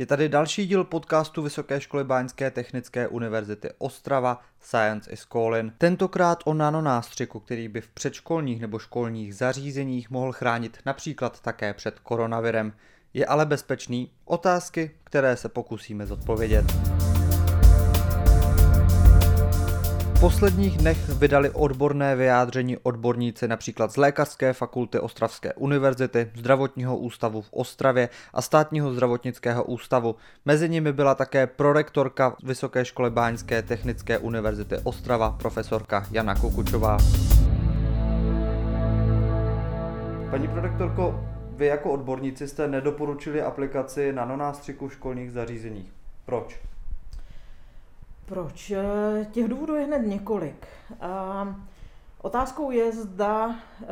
Je tady další díl podcastu Vysoké školy Báňské technické univerzity Ostrava Science is Calling. Tentokrát o nanonástřiku, který by v předškolních nebo školních zařízeních mohl chránit například také před koronavirem. Je ale bezpečný? Otázky, které se pokusíme zodpovědět. Posledních dnech vydali odborné vyjádření odborníci například z Lékařské fakulty Ostravské univerzity, Zdravotního ústavu v Ostravě a Státního zdravotnického ústavu. Mezi nimi byla také prorektorka Vysoké školy Báňské technické univerzity Ostrava, profesorka Jana Kukučová. Paní prorektorko, vy jako odborníci jste nedoporučili aplikaci nanonástřiku v školních zařízeních. Proč? Proč? Eh, těch důvodů je hned několik. Otázkou je, zda eh,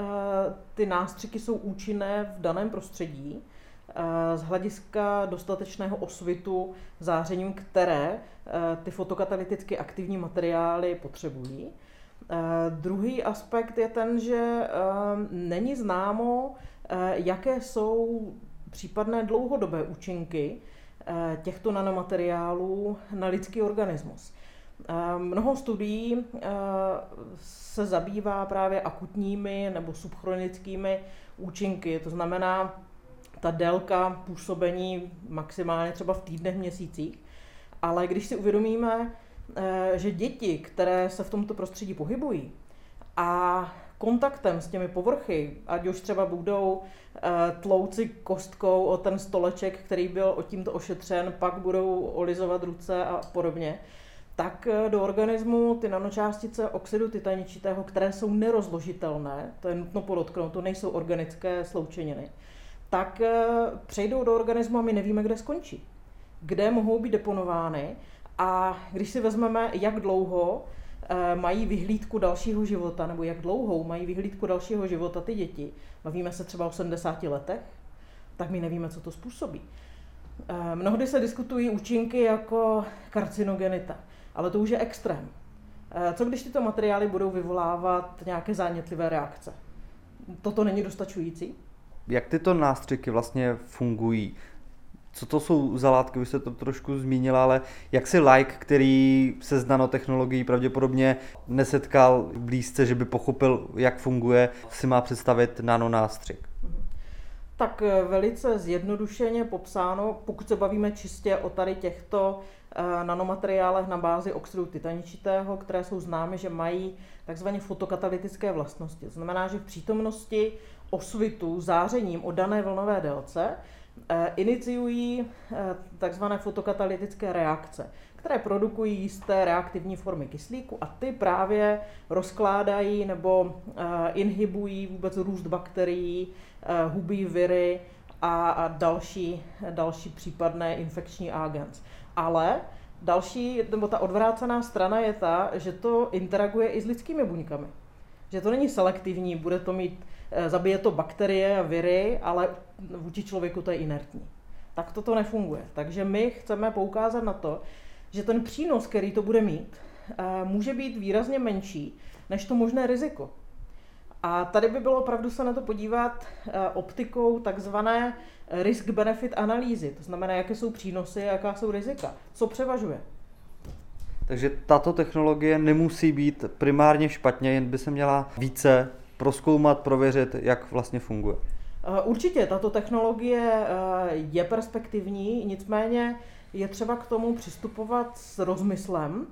ty nástřiky jsou účinné v daném prostředí eh, z hlediska dostatečného osvitu zářením, které ty fotokatalyticky aktivní materiály potřebují. Druhý aspekt je ten, že není známo, jaké jsou případné dlouhodobé účinky Eh, těchto nanomateriálů na lidský organismus. Eh, mnoho studií eh, se zabývá právě akutními nebo subchronickými účinky, to znamená ta délka působení maximálně třeba v týdnech, měsících. Ale když si uvědomíme, že děti, které se v tomto prostředí pohybují a kontaktem s těmi povrchy, ať už třeba budou eh, tlouci kostkou o ten stoleček, který byl o tímto ošetřen, pak budou olizovat ruce a podobně, tak eh, do organismu ty nanočástice oxidu titaničitého, které jsou nerozložitelné, to je nutno podotknout, to nejsou organické sloučeniny, tak eh, přejdou do organismu a my nevíme, kde skončí. Kde mohou být deponovány a když si vezmeme, jak dlouho mají vyhlídku dalšího života, nebo jak dlouhou mají vyhlídku dalšího života ty děti, bavíme se třeba o 70 letech, tak my nevíme, co to způsobí. Eh, mnohdy se diskutují účinky jako karcinogenita, ale to už je extrém. Eh, co když tyto materiály budou vyvolávat nějaké zánětlivé reakce? Toto není dostačující? Jak tyto nástřiky vlastně fungují? Co to jsou za látky, vy jste to trošku zmínila, ale jak si like, který se s nanotechnologií pravděpodobně nesetkal blízce, že by pochopil, jak funguje, si má představit nanonástřik? Tak eh, velice zjednodušeně popsáno, pokud se bavíme čistě o tady těchto eh, nanomateriálech na bázi oxidu titaničitého, které jsou známy, že mají takzvané fotokatalytické vlastnosti. To znamená, že v přítomnosti osvitu zářením o dané vlnové délce iniciují eh, takzvané fotokatalytické reakce, které produkují jisté reaktivní formy kyslíku a ty právě rozkládají nebo eh, inhibují vůbec růst bakterií, hubí viry a další, další případné infekční agent. Ale další, nebo ta odvrácená strana je ta, že to interaguje i s lidskými buňkami. Že to není selektivní, bude to mít Eh, zabije to bakterie a viry, ale vůči člověku to je inertní. Tak toto nefunguje. Takže my chceme poukázat na to, že ten přínos, který to bude mít, eh, může být výrazně menší než to možné riziko. A tady by bylo opravdu se na to podívat eh, optikou takzvané risk-benefit analýzy. To znamená, jaké jsou přínosy a jaká jsou rizika. Co převažuje. Takže tato technologie nemusí být primárně špatně, jen by se měla více proskoumat, prověřit, jak vlastně funguje. Eh, určitě, tato technologie eh, je perspektivní, nicméně je třeba k tomu přistupovat s rozmyslem,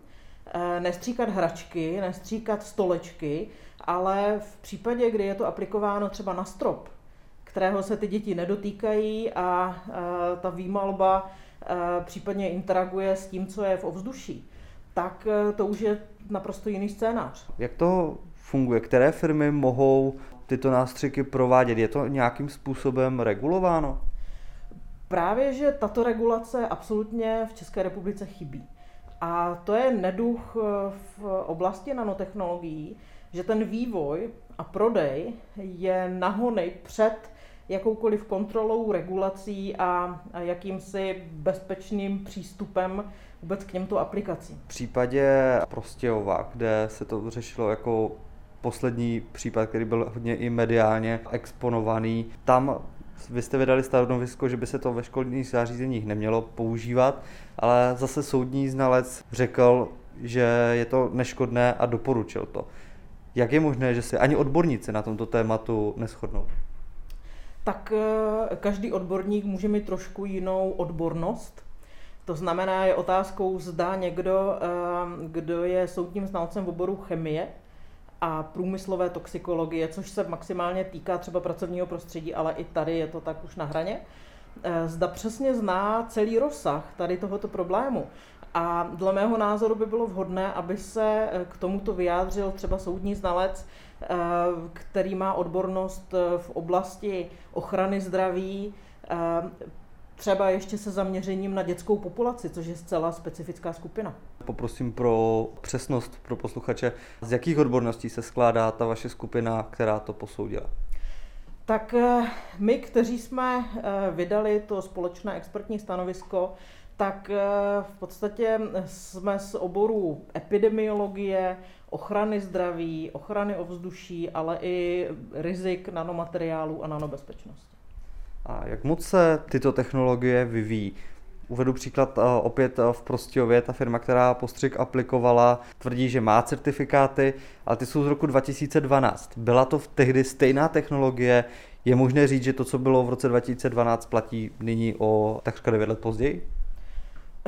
eh, nestříkat hračky, nestříkat stolečky, ale v případě, kdy je to aplikováno třeba na strop, kterého se ty děti nedotýkají a ta výmalba případně interaguje s tím, co je v ovzduší, tak to už je naprosto jiný scénář. Jak to funguje? Které firmy mohou tyto nástřiky provádět? Je to nějakým způsobem regulováno? Právě, že tato regulace absolutně v České republice chybí. A to je neduch eh, v oblasti nanotechnologií, že ten vývoj a prodej je nahony před jakoukoliv kontrolou, regulací a jakýmsi bezpečným přístupem vůbec k těmto aplikacím. V případě Prostějova, kde se to řešilo jako poslední případ, který byl hodně i mediálně exponovaný. Tam Vy jste vydali stanovisko, že by se to ve školních zařízeních nemělo používat, ale zase soudní znalec řekl, že je to neškodné a doporučil to. Jak je možné, že si ani odborníci na tomto tématu neschodnou? Tak eh, každý odborník může mít trošku jinou odbornost. To znamená, je otázkou, zda někdo, eh, kdo je soudním znalcem v oboru chemie a průmyslové toxikologie, což se maximálně týká třeba pracovního prostředí, ale i tady je to tak už na hraně, eh, zda přesně zná celý rozsah tady tohoto problému. A dle mého názoru by bylo vhodné, aby se k tomuto vyjádřil třeba soudní znalec, který má odbornost v oblasti ochrany zdraví, třeba ještě se zaměřením na dětskou populaci, což je zcela specifická skupina. Poprosím pro přesnost pro posluchače, z jakých odborností se skládá ta vaše skupina, která to posoudila? Tak eh, my, kteří jsme eh, vydali to společné expertní stanovisko, tak eh, v podstatě jsme z oboru epidemiologie, ochrany zdraví, ochrany ovzduší, ale i rizik nanomateriálů a nanobezpečnosti. A jak moc se tyto technologie vyvíjí? Uvedu příklad eh, opět eh, v Prostějově, ta firma, která postřik aplikovala, tvrdí, že má certifikáty, ale ty jsou z roku 2012. Byla to v tehdy stejná technologie? Je možné říct, že to, co bylo v roce 2012, platí nyní o takřka 9 let později?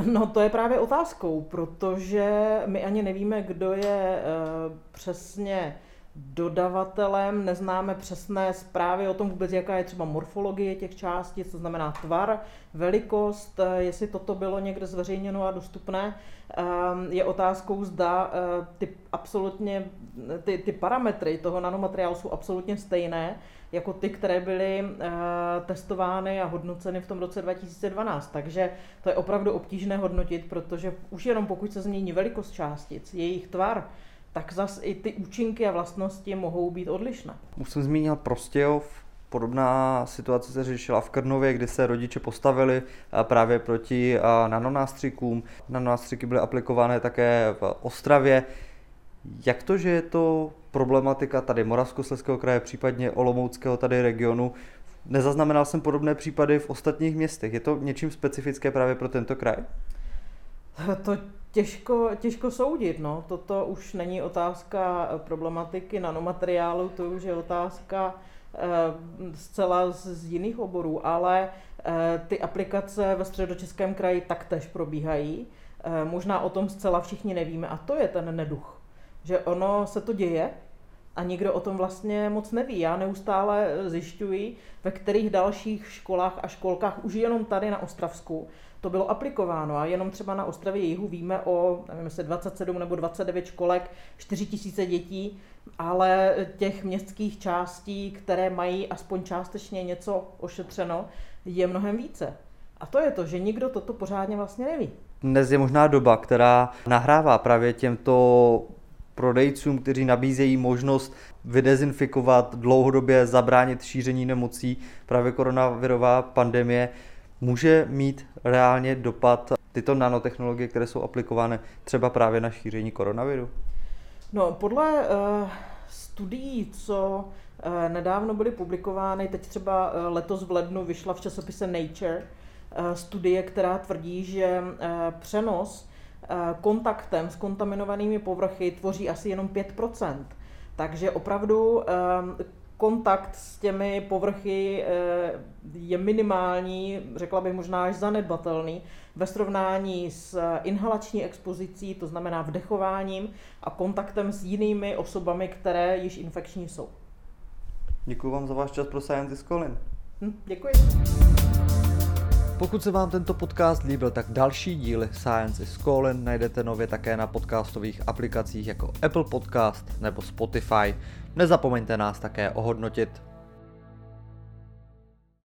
No to je právě otázkou, protože my ani nevíme, kdo je uh, přesně dodavatelem, neznáme přesné zprávy o tom vůbec, jaká je třeba morfologie těch částic, to znamená tvar, velikost, eh, jestli toto bylo někde zveřejněno a dostupné. Ehm, je otázkou, zda eh, ty absolutně, ty, ty parametry toho nanomateriálu jsou absolutně stejné, jako ty, které byly eh, testovány a hodnoceny v tom roce 2012. Takže to je opravdu obtížné hodnotit, protože už jenom pokud se změní velikost částic, jejich tvar, tak zas i ty účinky a vlastnosti mohou být odlišné. Už jsem zmínil Prostějov, Podobná situace se řešila v Krnově, kdy se rodiče postavili eh, právě proti eh, nanonástřikům. Nanonástřiky byly aplikované také v Ostravě. Jak to, že je to problematika tady Moravskoslezského kraje, případně Olomouckého tady regionu, nezaznamenal jsem podobné případy v ostatních městech. Je to něčím specifické právě pro tento kraj? To těžko, těžko soudit. No. Toto už není otázka problematiky nanomateriálu, to už je otázka eh, zcela z, jiných oborů, ale eh, ty aplikace ve středočeském kraji taktéž probíhají. Eh, možná o tom zcela všichni nevíme a to je ten neduch. Že ono se to děje, a nikdo o tom vlastně moc neví. Já neustále zjišťuji, ve kterých dalších školách a školkách, už jenom tady na Ostravsku, to bylo aplikováno a jenom třeba na Ostravě Jihu víme o nevím, jestli 27 nebo 29 školek, 4 tisíce dětí, ale těch městských částí, které mají aspoň částečně něco ošetřeno, je mnohem více. A to je to, že nikdo toto pořádně vlastně neví. Dnes je možná doba, která nahrává právě těmto prodejcům, kteří nabízejí možnost vydezinfikovat, dlouhodobě zabránit šíření nemocí, právě koronavirová pandemie může mít reálně dopad tyto nanotechnologie, které jsou aplikovány třeba právě na šíření koronaviru? No, podle uh, studií, co uh, nedávno byly publikovány, teď třeba uh, letos v lednu vyšla v časopise Nature uh, studie, která tvrdí, že uh, přenos kontaktem s kontaminovanými povrchy tvoří asi jenom 5%. Takže opravdu kontakt s těmi povrchy eh, je minimální, řekla bych možná až zanedbatelný, ve srovnání s inhalační expozicí, to znamená vdechováním a kontaktem s jinými osobami, které již infekční jsou. Děkuji vám za váš čas pro Science is. Hm, děkuji. Pokud se vám tento podcast líbil, tak další díly Science is Calling najdete nově také na podcastových aplikacích jako Apple Podcast nebo Spotify. Nezapomeňte nás také ohodnotit